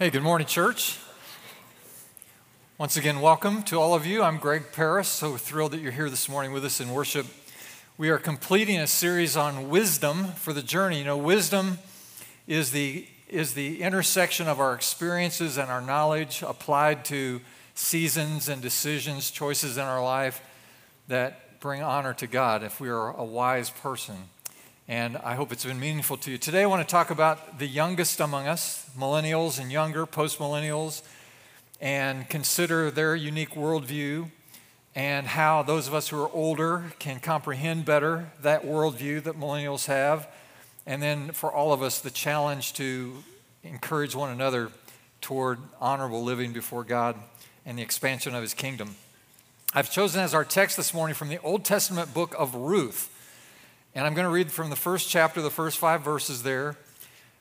Hey, good morning, church. Once again, welcome to all of you. I'm Greg Parris, so thrilled that you're here this morning with us in worship. We are completing a series on wisdom for the journey. You know, wisdom is the, is the intersection of our experiences and our knowledge applied to seasons and decisions, choices in our life that bring honor to God if we are a wise person and I hope it's been meaningful to you. Today, I want to talk about the youngest among us, millennials and younger, post millennials, and consider their unique worldview and how those of us who are older can comprehend better that worldview that millennials have. And then for all of us, the challenge to encourage one another toward honorable living before God and the expansion of His kingdom. I've chosen as our text this morning from the Old Testament book of Ruth. And I'm going to read from the first chapter, the first five verses there.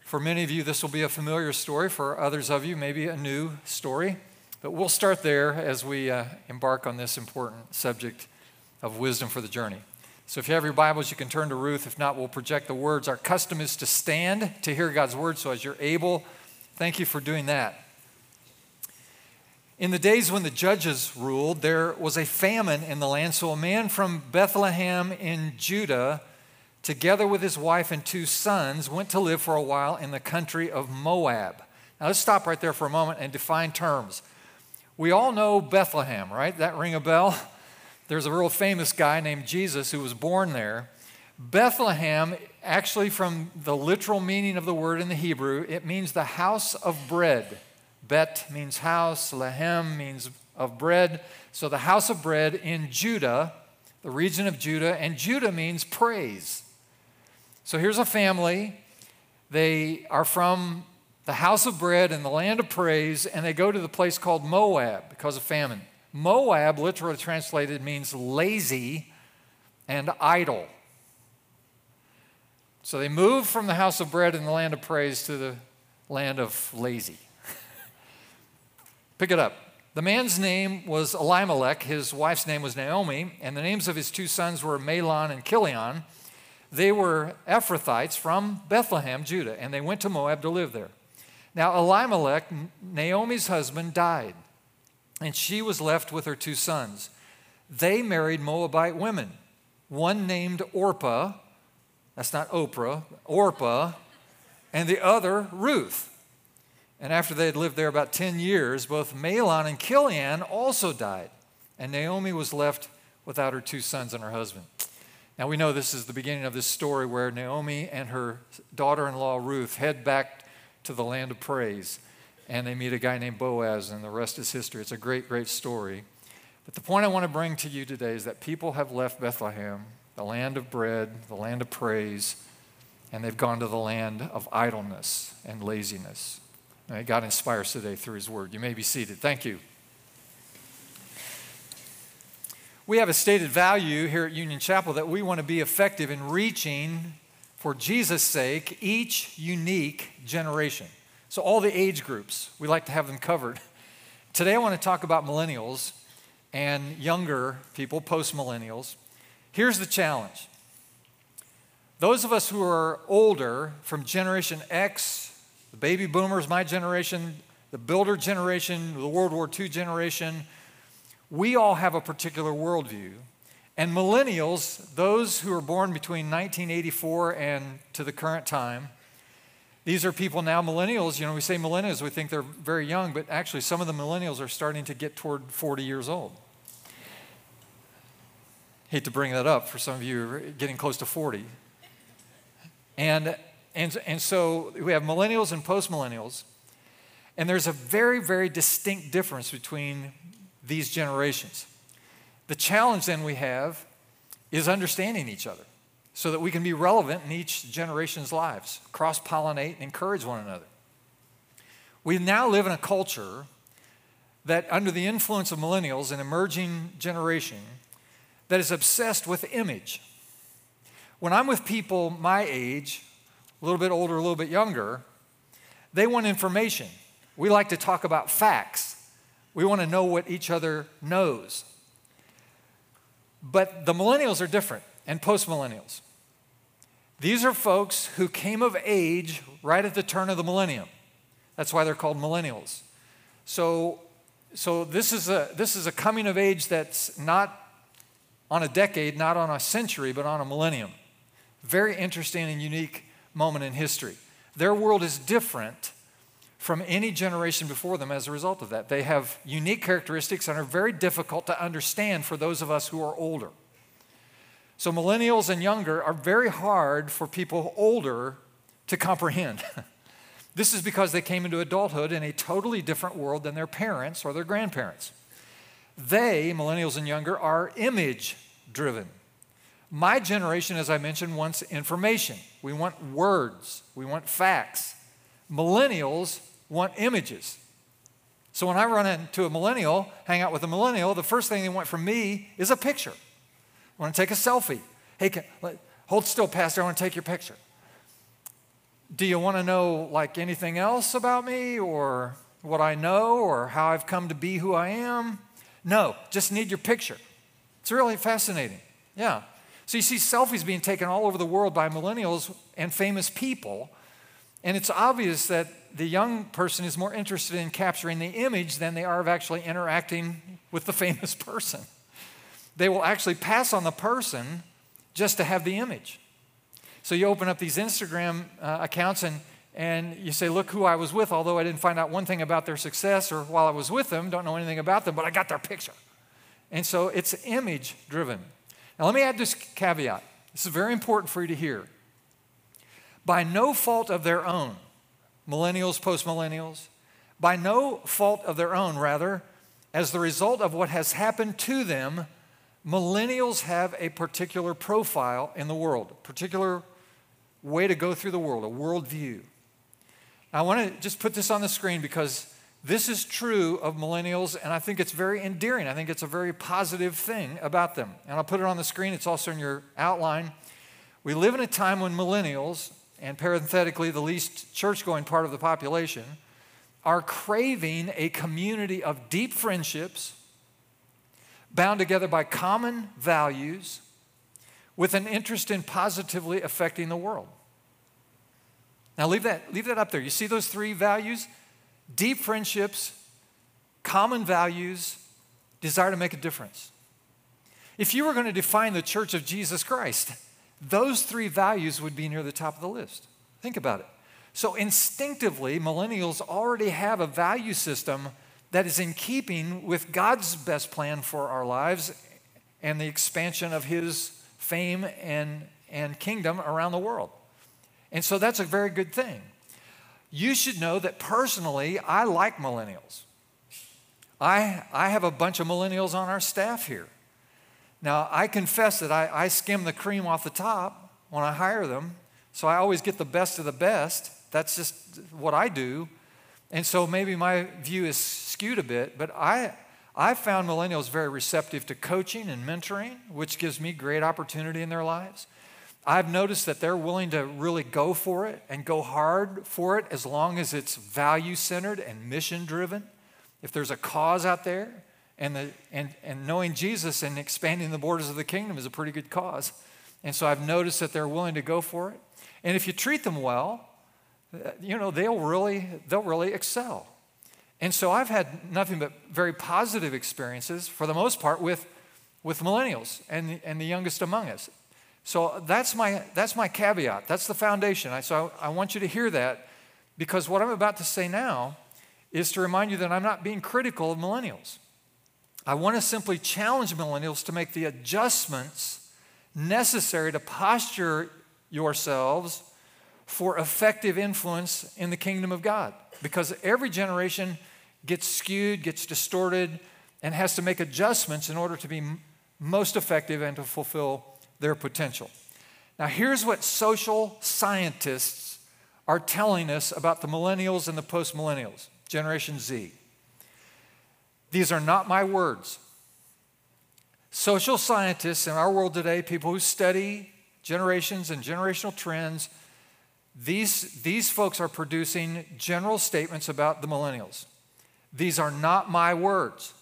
For many of you, this will be a familiar story. For others of you, maybe a new story. But we'll start there as we uh, embark on this important subject of wisdom for the journey. So if you have your Bibles, you can turn to Ruth. If not, we'll project the words. Our custom is to stand to hear God's word. So as you're able, thank you for doing that. In the days when the judges ruled, there was a famine in the land. So a man from Bethlehem in Judah together with his wife and two sons, went to live for a while in the country of Moab. Now, let's stop right there for a moment and define terms. We all know Bethlehem, right? That ring a bell? There's a real famous guy named Jesus who was born there. Bethlehem, actually, from the literal meaning of the word in the Hebrew, it means the house of bread. Bet means house, Lehem means of bread. So the house of bread in Judah, the region of Judah, and Judah means praise. So here's a family. They are from the house of bread and the land of praise, and they go to the place called Moab because of famine. Moab, literally translated, means lazy and idle. So they move from the house of bread and the land of praise to the land of lazy. Pick it up. The man's name was Elimelech, his wife's name was Naomi, and the names of his two sons were Mahlon and Chilion. They were Ephrathites from Bethlehem, Judah, and they went to Moab to live there. Now, Elimelech, Naomi's husband, died, and she was left with her two sons. They married Moabite women, one named Orpah, that's not Oprah, Orpah, and the other Ruth. And after they had lived there about 10 years, both Mahlon and Chilion also died, and Naomi was left without her two sons and her husband. Now we know this is the beginning of this story where Naomi and her daughter in law Ruth head back to the land of praise and they meet a guy named Boaz, and the rest is history. It's a great, great story. But the point I want to bring to you today is that people have left Bethlehem, the land of bread, the land of praise, and they've gone to the land of idleness and laziness. May God inspire us today through His Word. You may be seated. Thank you. We have a stated value here at Union Chapel that we want to be effective in reaching, for Jesus' sake, each unique generation. So, all the age groups, we like to have them covered. Today, I want to talk about millennials and younger people, post millennials. Here's the challenge those of us who are older, from Generation X, the baby boomers, my generation, the builder generation, the World War II generation, we all have a particular worldview. And millennials, those who are born between 1984 and to the current time, these are people now, millennials, you know, we say millennials, we think they're very young, but actually some of the millennials are starting to get toward 40 years old. Hate to bring that up for some of you getting close to 40. And, and, and so we have millennials and post millennials. And there's a very, very distinct difference between these generations. The challenge then we have is understanding each other so that we can be relevant in each generation's lives, cross pollinate, and encourage one another. We now live in a culture that, under the influence of millennials, an emerging generation, that is obsessed with image. When I'm with people my age, a little bit older, a little bit younger, they want information. We like to talk about facts. We want to know what each other knows. But the millennials are different and post millennials. These are folks who came of age right at the turn of the millennium. That's why they're called millennials. So, so this, is a, this is a coming of age that's not on a decade, not on a century, but on a millennium. Very interesting and unique moment in history. Their world is different from any generation before them as a result of that. They have unique characteristics and are very difficult to understand for those of us who are older. So, millennials and younger are very hard for people older to comprehend. this is because they came into adulthood in a totally different world than their parents or their grandparents. They, millennials and younger, are image driven. My generation, as I mentioned, wants information. We want words, we want facts. Millennials want images. So when I run into a millennial, hang out with a millennial, the first thing they want from me is a picture. I want to take a selfie. Hey, can, hold still, Pastor, I want to take your picture. Do you want to know like anything else about me or what I know or how I've come to be who I am? No, just need your picture. It's really fascinating. Yeah. So you see selfies being taken all over the world by millennials and famous people. And it's obvious that the young person is more interested in capturing the image than they are of actually interacting with the famous person. They will actually pass on the person just to have the image. So you open up these Instagram uh, accounts and, and you say, Look who I was with, although I didn't find out one thing about their success or while I was with them, don't know anything about them, but I got their picture. And so it's image driven. Now, let me add this caveat. This is very important for you to hear. By no fault of their own, millennials, postmillennials, by no fault of their own, rather, as the result of what has happened to them, millennials have a particular profile in the world, a particular way to go through the world, a worldview. I want to just put this on the screen because this is true of millennials, and I think it's very endearing. I think it's a very positive thing about them. And I'll put it on the screen, it's also in your outline. We live in a time when millennials, and parenthetically, the least church going part of the population, are craving a community of deep friendships bound together by common values with an interest in positively affecting the world. Now, leave that, leave that up there. You see those three values? Deep friendships, common values, desire to make a difference. If you were going to define the church of Jesus Christ, those three values would be near the top of the list. Think about it. So, instinctively, millennials already have a value system that is in keeping with God's best plan for our lives and the expansion of His fame and, and kingdom around the world. And so that's a very good thing. You should know that personally, I like millennials. I, I have a bunch of millennials on our staff here. Now, I confess that I, I skim the cream off the top when I hire them, so I always get the best of the best. That's just what I do. And so maybe my view is skewed a bit, but I, I found millennials very receptive to coaching and mentoring, which gives me great opportunity in their lives. I've noticed that they're willing to really go for it and go hard for it as long as it's value centered and mission driven. If there's a cause out there, and, the, and, and knowing Jesus and expanding the borders of the kingdom is a pretty good cause. And so I've noticed that they're willing to go for it. And if you treat them well, uh, you know, they'll really, they'll really excel. And so I've had nothing but very positive experiences, for the most part, with, with millennials and, and the youngest among us. So that's my, that's my caveat. That's the foundation. I, so I, I want you to hear that because what I'm about to say now is to remind you that I'm not being critical of millennials. I want to simply challenge millennials to make the adjustments necessary to posture yourselves for effective influence in the kingdom of God. Because every generation gets skewed, gets distorted, and has to make adjustments in order to be most effective and to fulfill their potential. Now, here's what social scientists are telling us about the millennials and the post millennials, Generation Z. These are not my words. Social scientists in our world today, people who study generations and generational trends, these, these folks are producing general statements about the millennials. These are not my words,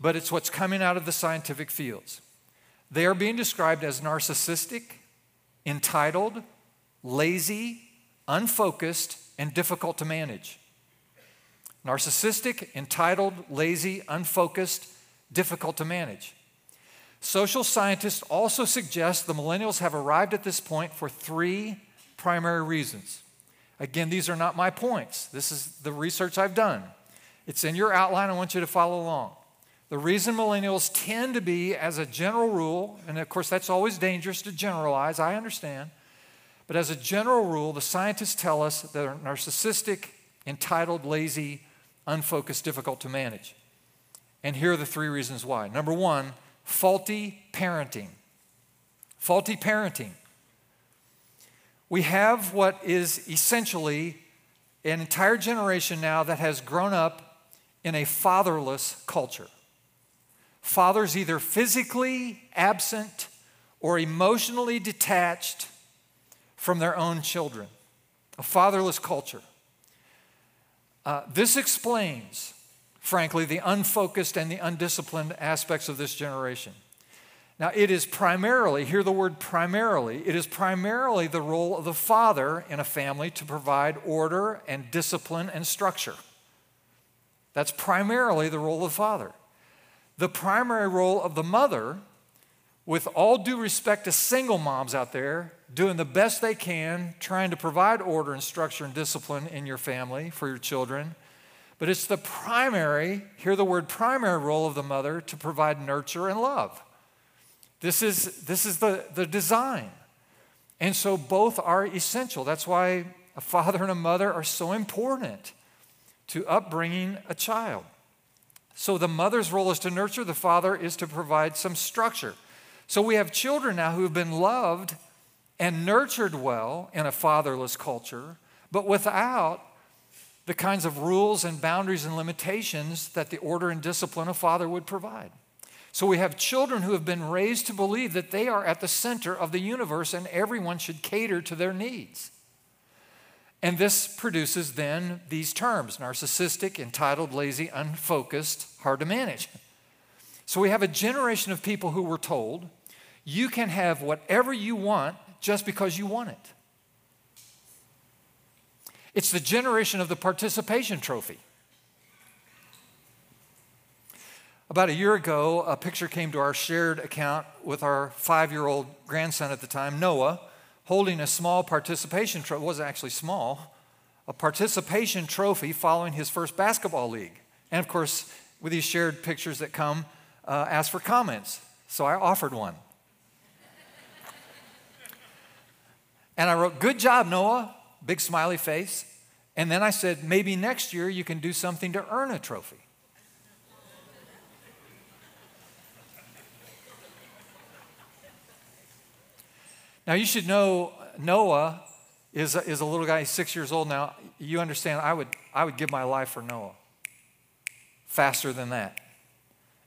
but it's what's coming out of the scientific fields. They are being described as narcissistic, entitled, lazy, unfocused, and difficult to manage. Narcissistic, entitled, lazy, unfocused, difficult to manage. Social scientists also suggest the millennials have arrived at this point for three primary reasons. Again, these are not my points. This is the research I've done. It's in your outline. I want you to follow along. The reason millennials tend to be, as a general rule, and of course that's always dangerous to generalize, I understand, but as a general rule, the scientists tell us that they're narcissistic, entitled, lazy, unfocused, difficult to manage. And here are the three reasons why. Number one, faulty parenting. Faulty parenting. We have what is essentially an entire generation now that has grown up in a fatherless culture. Fathers either physically absent or emotionally detached from their own children. A fatherless culture. Uh, this explains, frankly, the unfocused and the undisciplined aspects of this generation. Now, it is primarily, hear the word primarily, it is primarily the role of the father in a family to provide order and discipline and structure. That's primarily the role of the father. The primary role of the mother, with all due respect to single moms out there, doing the best they can, trying to provide order and structure and discipline in your family for your children. But it's the primary, hear the word primary role of the mother to provide nurture and love. This is, this is the, the design. And so both are essential. That's why a father and a mother are so important to upbringing a child. So the mother's role is to nurture, the father is to provide some structure. So we have children now who have been loved and nurtured well in a fatherless culture, but without the kinds of rules and boundaries and limitations that the order and discipline a father would provide. So we have children who have been raised to believe that they are at the center of the universe and everyone should cater to their needs. And this produces then these terms narcissistic, entitled, lazy, unfocused, hard to manage. So we have a generation of people who were told, you can have whatever you want just because you want it. It's the generation of the participation trophy. About a year ago, a picture came to our shared account with our five year old grandson at the time, Noah, holding a small participation trophy. It wasn't actually small, a participation trophy following his first basketball league. And of course, with these shared pictures that come, uh, ask for comments. So I offered one. And I wrote, Good job, Noah, big smiley face. And then I said, Maybe next year you can do something to earn a trophy. Now, you should know Noah is a, is a little guy, he's six years old now. You understand, I would, I would give my life for Noah faster than that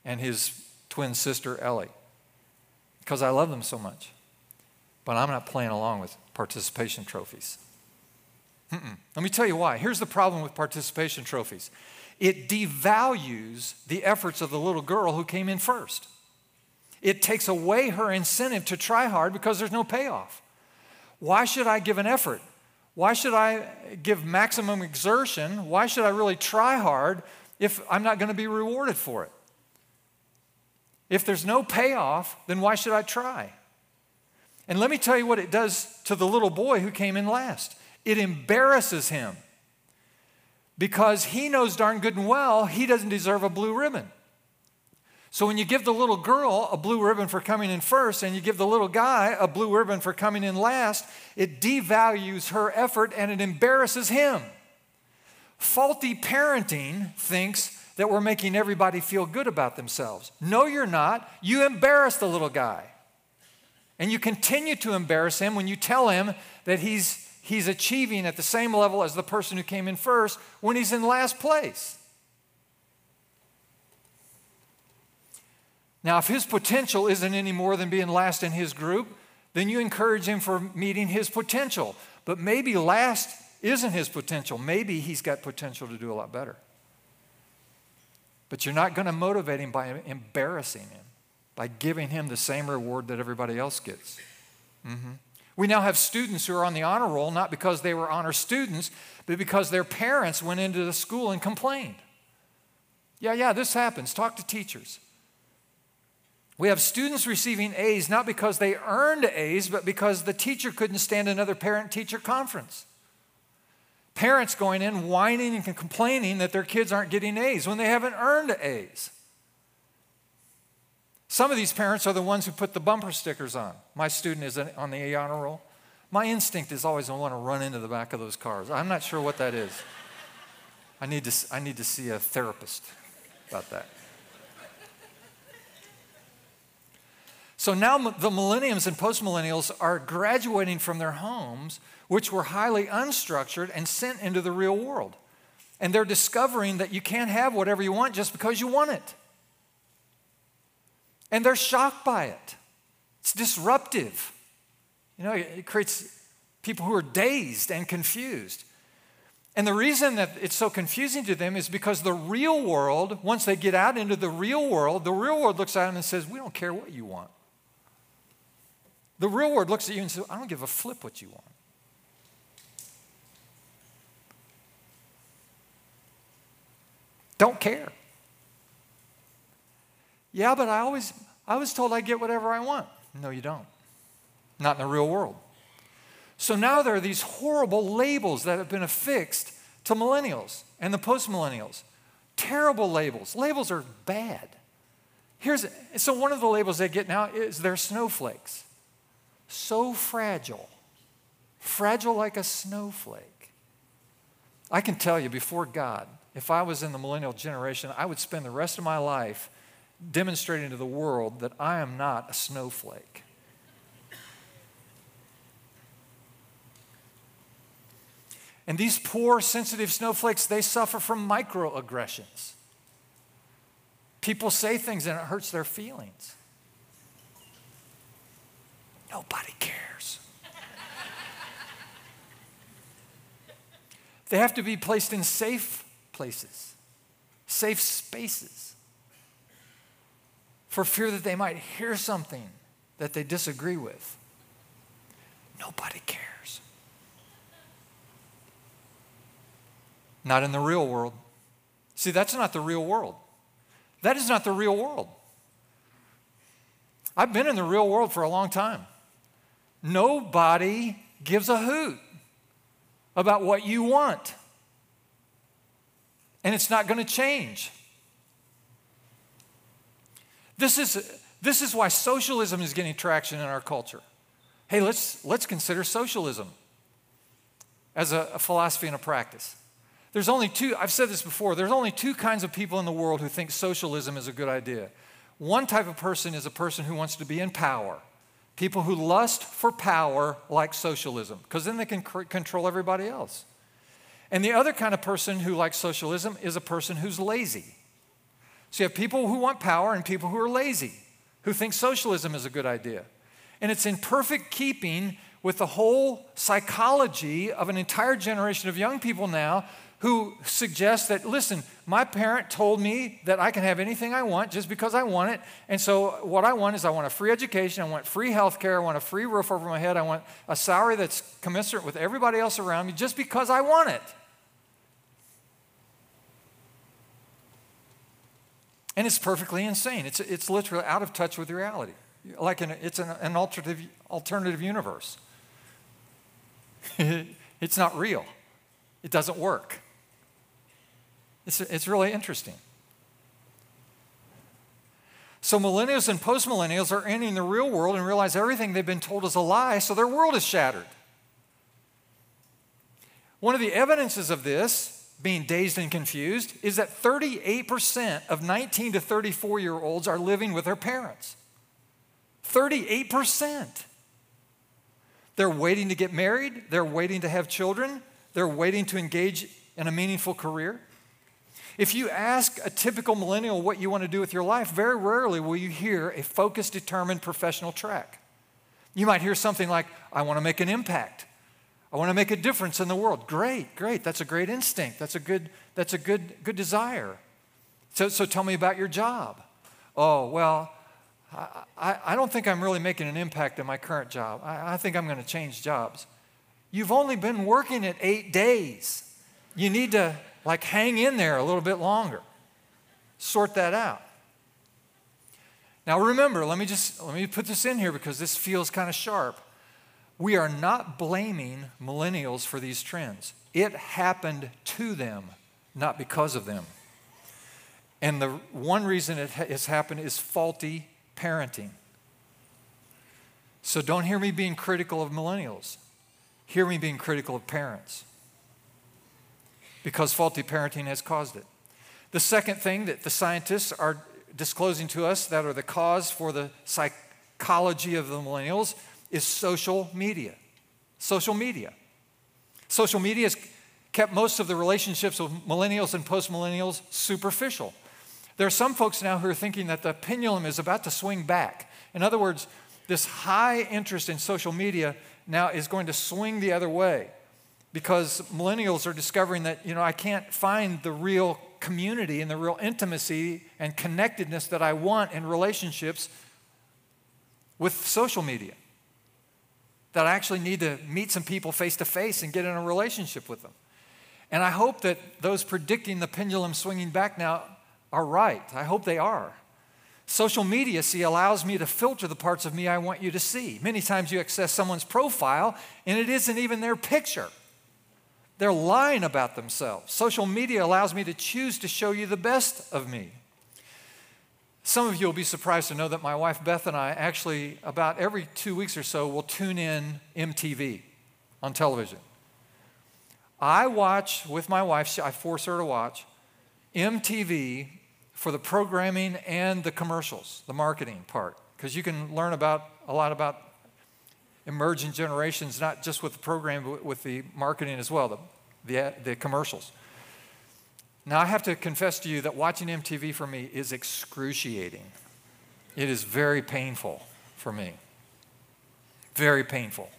and his twin sister, Ellie, because I love them so much. But I'm not playing along with participation trophies. Mm-mm. Let me tell you why. Here's the problem with participation trophies it devalues the efforts of the little girl who came in first it takes away her incentive to try hard because there's no payoff. Why should I give an effort? Why should I give maximum exertion? Why should I really try hard if I'm not going to be rewarded for it? If there's no payoff, then why should I try? And let me tell you what it does to the little boy who came in last it embarrasses him because he knows darn good and well he doesn't deserve a blue ribbon. So when you give the little girl a blue ribbon for coming in first and you give the little guy a blue ribbon for coming in last, it devalues her effort and it embarrasses him. Faulty parenting thinks that we're making everybody feel good about themselves. No, you're not. You embarrass the little guy. And you continue to embarrass him when you tell him that he's, he's achieving at the same level as the person who came in first when he's in last place. Now, if his potential isn't any more than being last in his group, then you encourage him for meeting his potential. But maybe last isn't his potential. Maybe he's got potential to do a lot better. But you're not going to motivate him by embarrassing him, by giving him the same reward that everybody else gets. Mm-hmm. We now have students who are on the honor roll not because they were honor students, but because their parents went into the school and complained. Yeah, yeah, this happens. Talk to teachers. We have students receiving A's not because they earned A's, but because the teacher couldn't stand another parent teacher conference. Parents going in whining and complaining that their kids aren't getting A's when they haven't earned A's. Some of these parents are the ones who put the bumper stickers on. My student is on the honor roll. My instinct is always I want to run into the back of those cars. I'm not sure what that is. I need to, I need to see a therapist about that. So now the millenniums and postmillennials are graduating from their homes, which were highly unstructured, and sent into the real world. And they're discovering that you can't have whatever you want just because you want it. And they're shocked by it. It's disruptive. You know, it creates people who are dazed and confused. And the reason that it's so confusing to them is because the real world, once they get out into the real world, the real world looks at them and says, We don't care what you want. The real world looks at you and says, I don't give a flip what you want. Don't care. Yeah, but I always, I was told I get whatever I want. No, you don't. Not in the real world. So now there are these horrible labels that have been affixed to millennials and the postmillennials. Terrible labels. Labels are bad. Here's so one of the labels they get now is they're snowflakes. So fragile. Fragile like a snowflake. I can tell you before God, if I was in the millennial generation, I would spend the rest of my life demonstrating to the world that I am not a snowflake. And these poor, sensitive snowflakes, they suffer from microaggressions. People say things and it hurts their feelings. Nobody cares. they have to be placed in safe places, safe spaces for fear that they might hear something that they disagree with. Nobody cares. Not in the real world. See, that's not the real world. That is not the real world. I've been in the real world for a long time. Nobody gives a hoot about what you want. And it's not going to change. This is, this is why socialism is getting traction in our culture. Hey, let's, let's consider socialism as a, a philosophy and a practice. There's only two, I've said this before, there's only two kinds of people in the world who think socialism is a good idea. One type of person is a person who wants to be in power. People who lust for power like socialism, because then they can c- control everybody else. And the other kind of person who likes socialism is a person who's lazy. So you have people who want power and people who are lazy, who think socialism is a good idea. And it's in perfect keeping with the whole psychology of an entire generation of young people now who suggest that, listen, my parent told me that I can have anything I want just because I want it. And so, what I want is I want a free education, I want free health care, I want a free roof over my head, I want a salary that's commensurate with everybody else around me just because I want it. And it's perfectly insane. It's, it's literally out of touch with reality. Like an, it's an, an alternative, alternative universe. it's not real, it doesn't work. It's, it's really interesting. So, millennials and postmillennials are entering the real world and realize everything they've been told is a lie, so their world is shattered. One of the evidences of this being dazed and confused is that 38% of 19 to 34 year olds are living with their parents. 38%. They're waiting to get married, they're waiting to have children, they're waiting to engage in a meaningful career. If you ask a typical millennial what you want to do with your life, very rarely will you hear a focused, determined professional track. You might hear something like, I want to make an impact. I want to make a difference in the world. Great, great. That's a great instinct. That's a good, that's a good, good desire. So, so tell me about your job. Oh, well, I, I, don't think I'm really making an impact in my current job. I, I think I'm going to change jobs. You've only been working it eight days. You need to like hang in there a little bit longer. Sort that out. Now remember, let me just let me put this in here because this feels kind of sharp. We are not blaming millennials for these trends. It happened to them, not because of them. And the one reason it has happened is faulty parenting. So don't hear me being critical of millennials. Hear me being critical of parents. Because faulty parenting has caused it. The second thing that the scientists are disclosing to us that are the cause for the psychology of the millennials is social media. Social media. Social media has kept most of the relationships of millennials and postmillennials superficial. There are some folks now who are thinking that the pendulum is about to swing back. In other words, this high interest in social media now is going to swing the other way because millennials are discovering that, you know, I can't find the real community and the real intimacy and connectedness that I want in relationships with social media. That I actually need to meet some people face to face and get in a relationship with them. And I hope that those predicting the pendulum swinging back now are right. I hope they are. Social media, see, allows me to filter the parts of me I want you to see. Many times you access someone's profile and it isn't even their picture. They're lying about themselves. Social media allows me to choose to show you the best of me. Some of you will be surprised to know that my wife Beth and I actually, about every two weeks or so, will tune in MTV on television. I watch with my wife, I force her to watch MTV for the programming and the commercials, the marketing part, because you can learn about a lot about emerging generations, not just with the program, but with the marketing as well, the, the, the commercials. Now, I have to confess to you that watching MTV for me is excruciating. It is very painful for me. Very painful.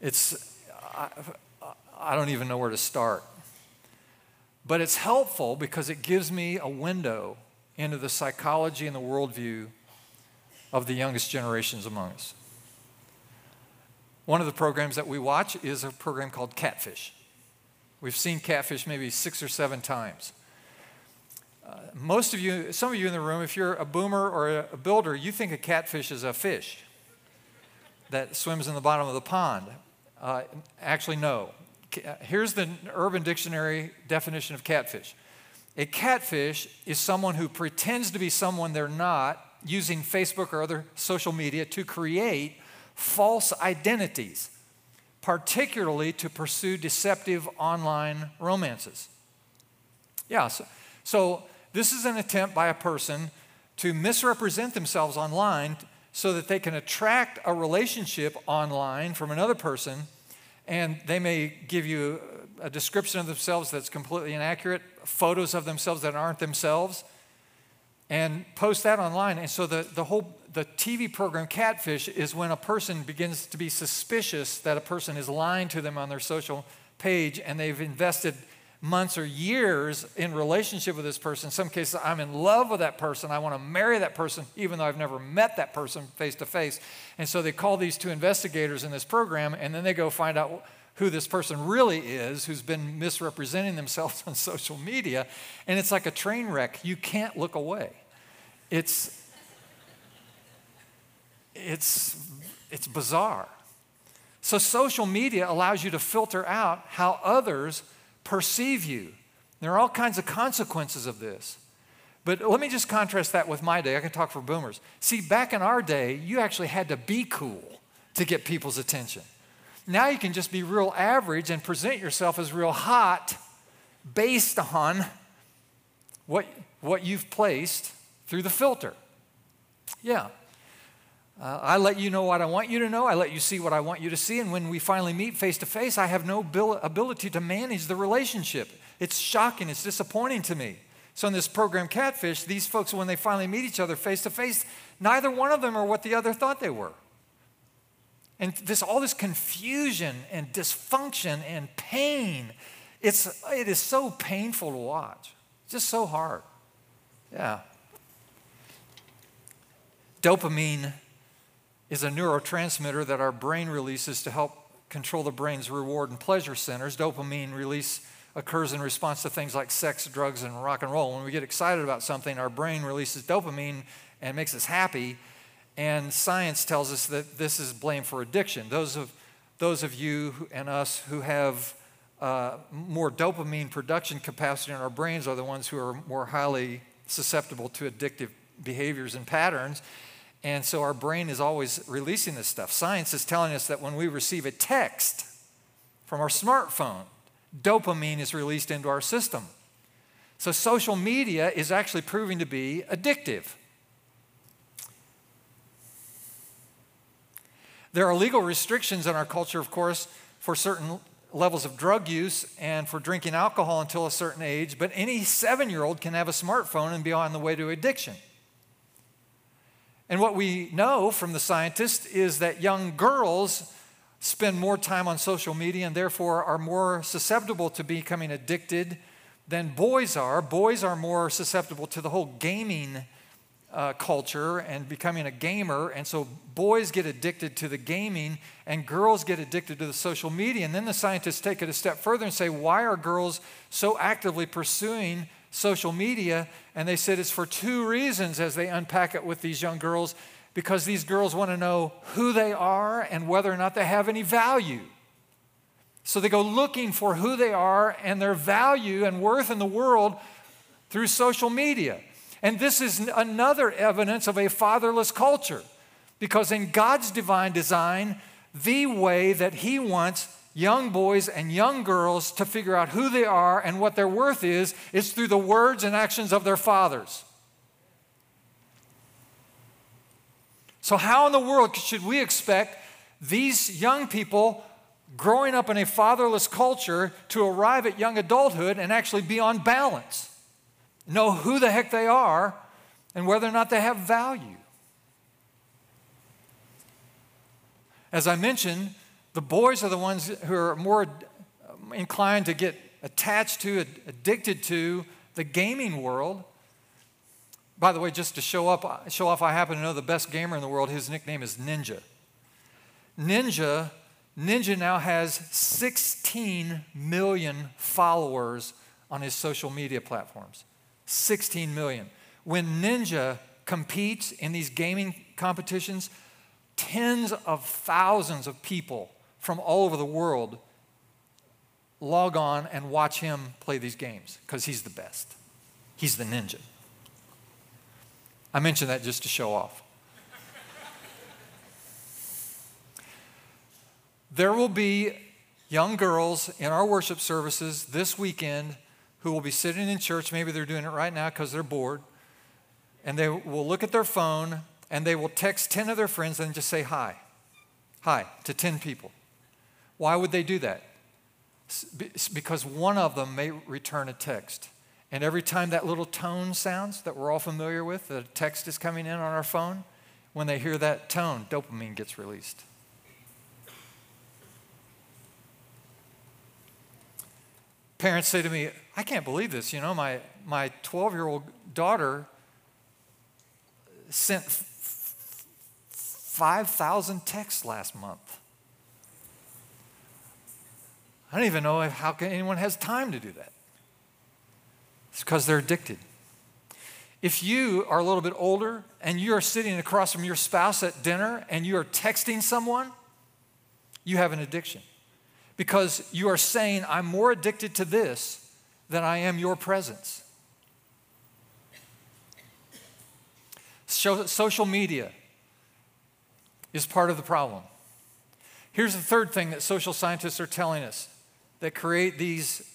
It's, I, I don't even know where to start. But it's helpful because it gives me a window into the psychology and the worldview of the youngest generations among us. One of the programs that we watch is a program called Catfish. We've seen Catfish maybe six or seven times. Uh, most of you, some of you in the room, if you're a boomer or a, builder, you think a catfish is a fish that swims in the bottom of the pond. Uh, actually, no. Uh, here's the Urban Dictionary definition of catfish a catfish is someone who pretends to be someone they're not using Facebook or other social media to create false identities, particularly to pursue deceptive online romances. Yeah, so, so this is an attempt by a person to misrepresent themselves online so that they can attract a relationship online from another person and they may give you a description of themselves that's completely inaccurate, photos of themselves that aren't themselves, and post that online. And so the, the whole the TV program Catfish is when a person begins to be suspicious that a person is lying to them on their social page and they've invested months or years in relationship with this person. In some cases, I'm in love with that person. I want to marry that person, even though I've never met that person face to face. And so they call these two investigators in this program, and then they go find out who this person really is who's been misrepresenting themselves on social media. And it's like a train wreck. You can't look away. It's, it's, it's bizarre. So, social media allows you to filter out how others perceive you. There are all kinds of consequences of this. But let me just contrast that with my day. I can talk for boomers. See, back in our day, you actually had to be cool to get people's attention. Now you can just be real average and present yourself as real hot based on what, what you've placed through the filter. Yeah. Uh, I let you know what I want you to know. I let you see what I want you to see. And when we finally meet face to face, I have no bil- ability to manage the relationship. It's shocking. It's disappointing to me. So, in this program, Catfish, these folks, when they finally meet each other face to face, neither one of them are what the other thought they were. And this, all this confusion and dysfunction and pain, it's, it is so painful to watch. Just so hard. Yeah. Dopamine is a neurotransmitter that our brain releases to help control the brain's reward and pleasure centers. Dopamine release occurs in response to things like sex, drugs, and rock and roll. When we get excited about something, our brain releases dopamine and makes us happy. And science tells us that this is blame for addiction. Those of, those of you and us who have uh, more dopamine production capacity in our brains are the ones who are more highly susceptible to addictive behaviors and patterns. And so our brain is always releasing this stuff. Science is telling us that when we receive a text from our smartphone, dopamine is released into our system. So social media is actually proving to be addictive. There are legal restrictions in our culture, of course, for certain levels of drug use and for drinking alcohol until a certain age, but any seven year old can have a smartphone and be on the way to addiction. And what we know from the scientists is that young girls spend more time on social media and therefore are more susceptible to becoming addicted than boys are. Boys are more susceptible to the whole gaming uh, culture and becoming a gamer. And so boys get addicted to the gaming and girls get addicted to the social media. And then the scientists take it a step further and say, why are girls so actively pursuing social media? And they said it's for two reasons as they unpack it with these young girls because these girls want to know who they are and whether or not they have any value. So they go looking for who they are and their value and worth in the world through social media. And this is another evidence of a fatherless culture because in God's divine design, the way that He wants young boys and young girls to figure out who they are and what their worth is is through the words and actions of their fathers. So, how in the world should we expect these young people growing up in a fatherless culture to arrive at young adulthood and actually be on balance? Know who the heck they are and whether or not they have value. As I mentioned, the boys are the ones who are more uh, inclined to get attached to, addicted to the gaming world. By the way, just to show up, uh, show off, I happen to know the best gamer in the world. His nickname is Ninja. Ninja, Ninja now has 16 million followers on his social media platforms. 16 million. When Ninja competes in these gaming competitions, tens of thousands of people from all over the world log on and watch him play these games because he's the best. He's the ninja. I mention that just to show off. there will be young girls in our worship services this weekend who will be sitting in church. Maybe they're doing it right now because they're bored. And they will look at their phone and they will text 10 of their friends and just say hi. Hi to 10 people. Why would they do that? Because one of them may return a text. And every time that little tone sounds that we're all familiar with, the text is coming in on our phone, when they hear that tone, dopamine gets released. Parents say to me, I can't believe this. You know, my, my 12 year old daughter sent 5,000 texts last month. I don't even know if, how can anyone has time to do that. It's because they're addicted. If you are a little bit older and you are sitting across from your spouse at dinner and you are texting someone, you have an addiction because you are saying, I'm more addicted to this than I am your presence. social media is part of the problem. Here's the third thing that social scientists are telling us that create these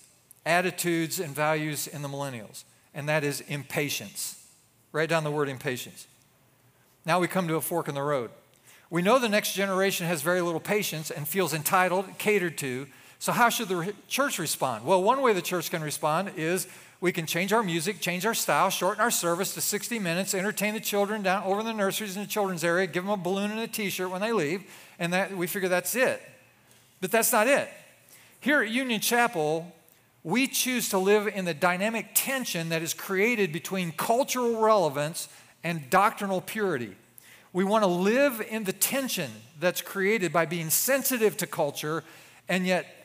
attitudes and values in the millennials, and that is impatience. Write down the word impatience. Now we come to a fork in the road. We know the next generation has very little patience and feels entitled, catered to. So, how should the church respond? Well, one way the church can respond is we can change our music, change our style, shorten our service to 60 minutes, entertain the children down over in the nurseries in the children's area, give them a balloon and a t shirt when they leave, and that, we figure that's it. But that's not it. Here at Union Chapel, we choose to live in the dynamic tension that is created between cultural relevance and doctrinal purity. We want to live in the tension that's created by being sensitive to culture and yet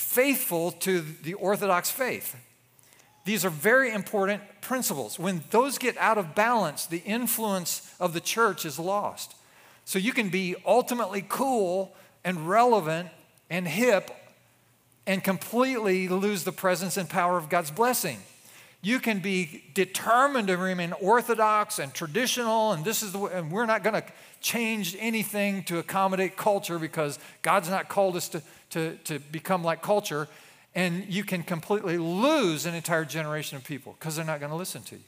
faithful to the Orthodox faith. These are very important principles. When those get out of balance, the influence of the church is lost. So you can be ultimately cool and relevant and hip and completely lose the presence and power of God's blessing. You can be determined to remain orthodox and traditional, and this is the way, and we're not going to change anything to accommodate culture because God's not called us to, to, to become like culture. And you can completely lose an entire generation of people because they're not going to listen to you.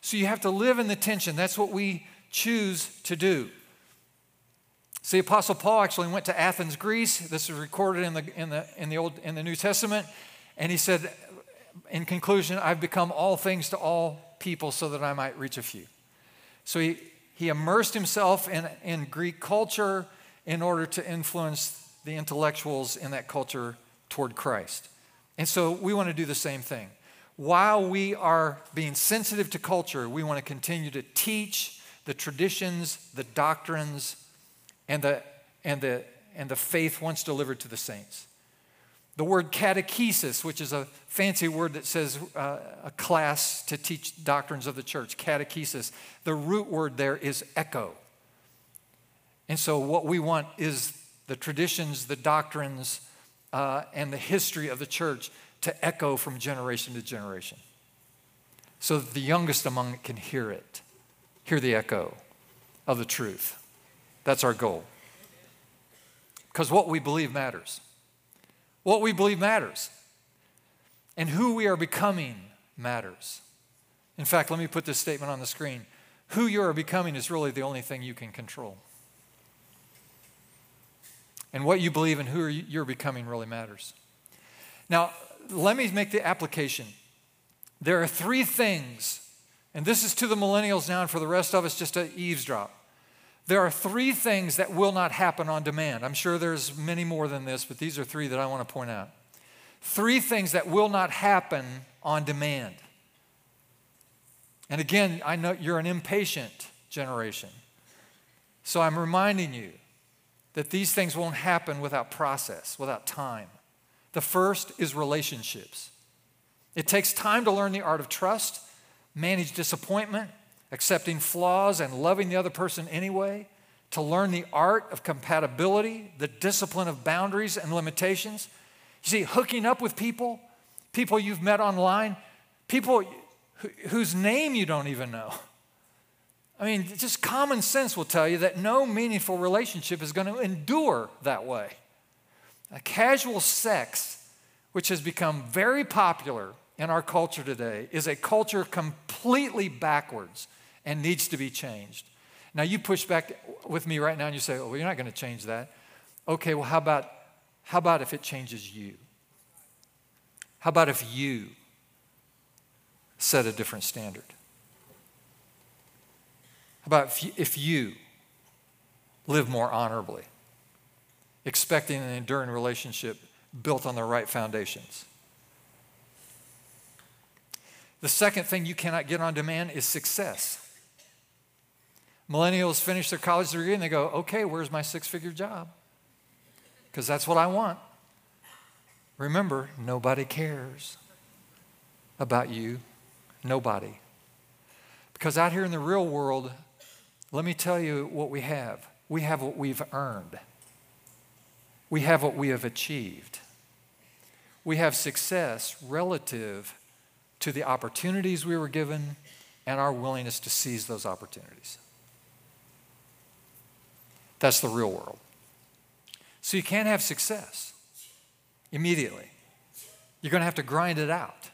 So you have to live in the tension. That's what we choose to do. See, Apostle Paul actually went to Athens, Greece. This is recorded in the, in the, in the, Old, in the New Testament. And he said, in conclusion, I've become all things to all people so that I might reach a few. So he, he immersed himself in, in Greek culture in order to influence the intellectuals in that culture toward Christ. And so we want to do the same thing. While we are being sensitive to culture, we want to continue to teach the traditions, the doctrines, and the, and the, and the faith once delivered to the saints. The word catechesis, which is a fancy word that says uh, a class to teach doctrines of the church, catechesis, the root word there is echo. And so, what we want is the traditions, the doctrines, uh, and the history of the church to echo from generation to generation so that the youngest among it can hear it, hear the echo of the truth. That's our goal. Because what we believe matters. What we believe matters. And who we are becoming matters. In fact, let me put this statement on the screen. Who you are becoming is really the only thing you can control. And what you believe and who you're becoming really matters. Now, let me make the application. There are three things, and this is to the millennials now, and for the rest of us, just to eavesdrop. There are three things that will not happen on demand. I'm sure there's many more than this, but these are three that I want to point out. Three things that will not happen on demand. And again, I know you're an impatient generation. So I'm reminding you that these things won't happen without process, without time. The first is relationships. It takes time to learn the art of trust, manage disappointment, accepting flaws and loving the other person anyway, to learn the art of compatibility, the discipline of boundaries and limitations. You see, hooking up with people, people you've met online, people whose name you don't even know. I mean, just common sense will tell you that no meaningful relationship is going to endure that way. A casual sex, which has become very popular in our culture today, is a culture completely backwards and needs to be changed. Now, you push back with me right now and you say, oh, well, you're not going to change that. Okay, well, how about, how about if it changes you? How about if you set a different standard? How about if you, if you live more honorably, expecting an enduring relationship built on the right foundations? The second thing you cannot get on demand is success. Millennials finish their college degree and they go, okay, where's my six figure job? Because that's what I want. Remember, nobody cares about you. Nobody. Because out here in the real world, let me tell you what we have. We have what we've earned, we have what we have achieved. We have success relative to the opportunities we were given and our willingness to seize those opportunities. That's the real world. So you can't have success immediately. You're going to have to grind it out.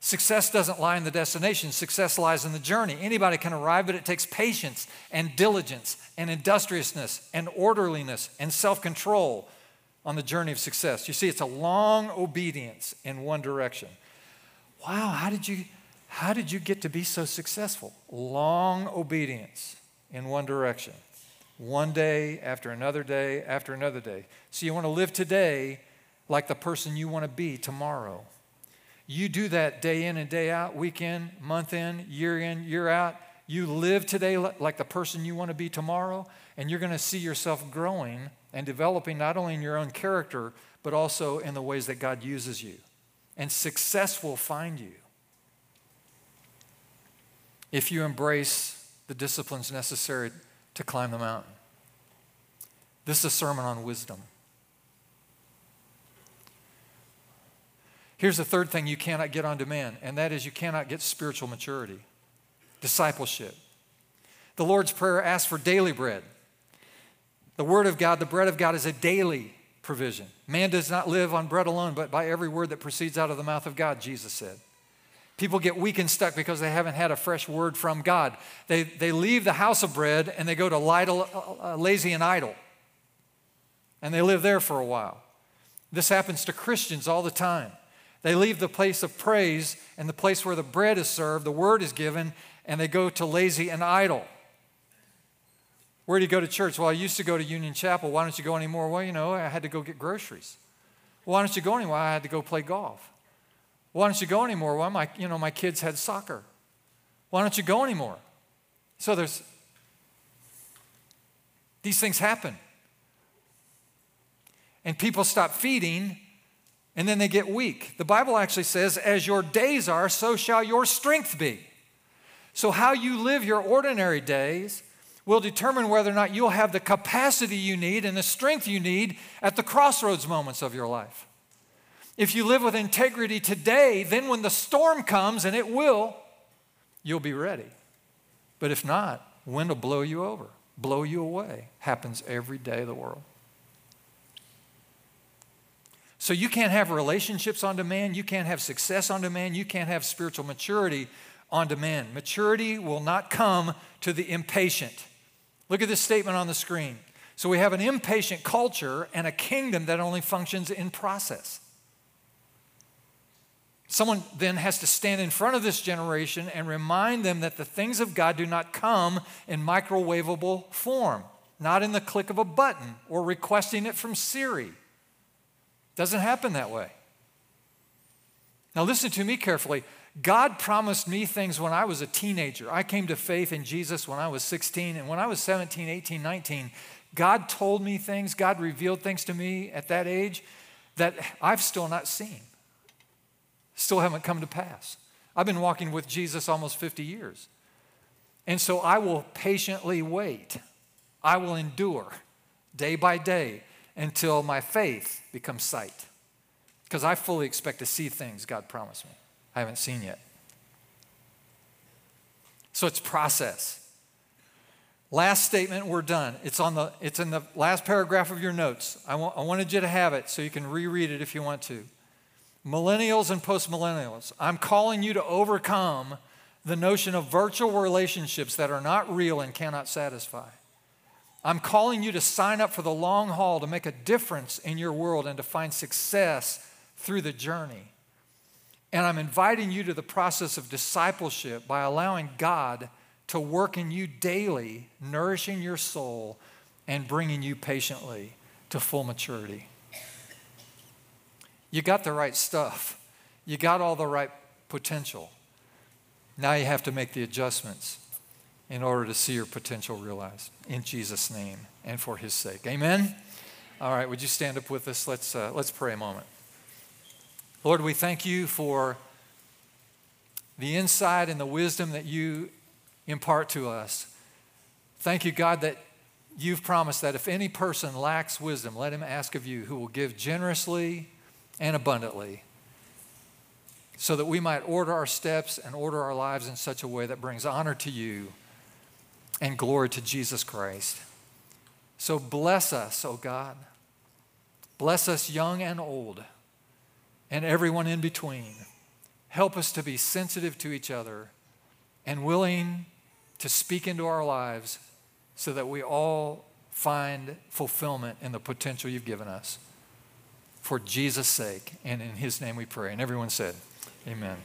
Success doesn't lie in the destination, success lies in the journey. Anybody can arrive, but it takes patience and diligence and industriousness and orderliness and self control on the journey of success. You see, it's a long obedience in one direction. Wow, how did you, how did you get to be so successful? Long obedience in one direction one day after another day after another day. So you want to live today like the person you want to be tomorrow. You do that day in and day out, week in, month in, year in, year out, you live today like the person you want to be tomorrow, and you're going to see yourself growing and developing not only in your own character, but also in the ways that God uses you. And success will find you if you embrace the disciplines necessary to climb the mountain. This is a sermon on wisdom. Here's the third thing you cannot get on demand, and that is you cannot get spiritual maturity, discipleship. The Lord's Prayer asks for daily bread. The Word of God, the bread of God, is a daily provision. Man does not live on bread alone, but by every word that proceeds out of the mouth of God, Jesus said. People get weak and stuck because they haven't had a fresh word from God. They, they leave the house of bread and they go to lidle, uh, lazy and idle. And they live there for a while. This happens to Christians all the time. They leave the place of praise and the place where the bread is served, the word is given, and they go to lazy and idle. Where do you go to church? Well, I used to go to Union Chapel. Why don't you go anymore? Well, you know, I had to go get groceries. Why don't you go anymore? I had to go play golf. Why don't you go anymore? Well, my, you know, my kids had soccer. Why don't you go anymore? So there's these things happen. And people stop feeding and then they get weak. The Bible actually says, as your days are, so shall your strength be. So, how you live your ordinary days will determine whether or not you'll have the capacity you need and the strength you need at the crossroads moments of your life. If you live with integrity today, then when the storm comes, and it will, you'll be ready. But if not, wind will blow you over, blow you away. Happens every day of the world. So you can't have relationships on demand, you can't have success on demand, you can't have spiritual maturity on demand. Maturity will not come to the impatient. Look at this statement on the screen. So we have an impatient culture and a kingdom that only functions in process. Someone then has to stand in front of this generation and remind them that the things of God do not come in microwavable form, not in the click of a button or requesting it from Siri. Doesn't happen that way. Now, listen to me carefully. God promised me things when I was a teenager. I came to faith in Jesus when I was 16, and when I was 17, 18, 19, God told me things, God revealed things to me at that age that I've still not seen, still haven't come to pass. I've been walking with Jesus almost 50 years. And so I will patiently wait. I will endure day by day until my faith becomes sight. Because I fully expect to see things God promised me. I haven't seen yet. So it's process. Last statement, we're done. It's, on the, it's in the last paragraph of your notes. I, I wanted you to have it so you can reread it if you want to. Millennials and postmillennials, I'm calling you to overcome the notion of virtual relationships that are not real and cannot satisfy. I'm calling you to sign up for the long haul, to make a difference in your world, and to find success through the journey. And I'm inviting you to the process of discipleship by allowing God to work in you daily, nourishing your soul and bringing you patiently to full maturity. You got the right stuff, you got all the right potential. Now you have to make the adjustments in order to see your potential realized in Jesus' name and for his sake. Amen. All right, would you stand up with us? Let's, uh, let's pray a moment. Lord, we thank you for the insight and the wisdom that you impart to us. Thank you, God, that you've promised that if any person lacks wisdom, let him ask of you, who will give generously and abundantly, so that we might order our steps and order our lives in such a way that brings honor to you and glory to Jesus Christ. So bless us, O oh God. Bless us, young and old and everyone in between. Help us to be sensitive to each other and willing to speak into our lives so that we all find fulfillment in the potential you've given us. For Jesus' sake, and in His name we pray. And everyone said, Amen.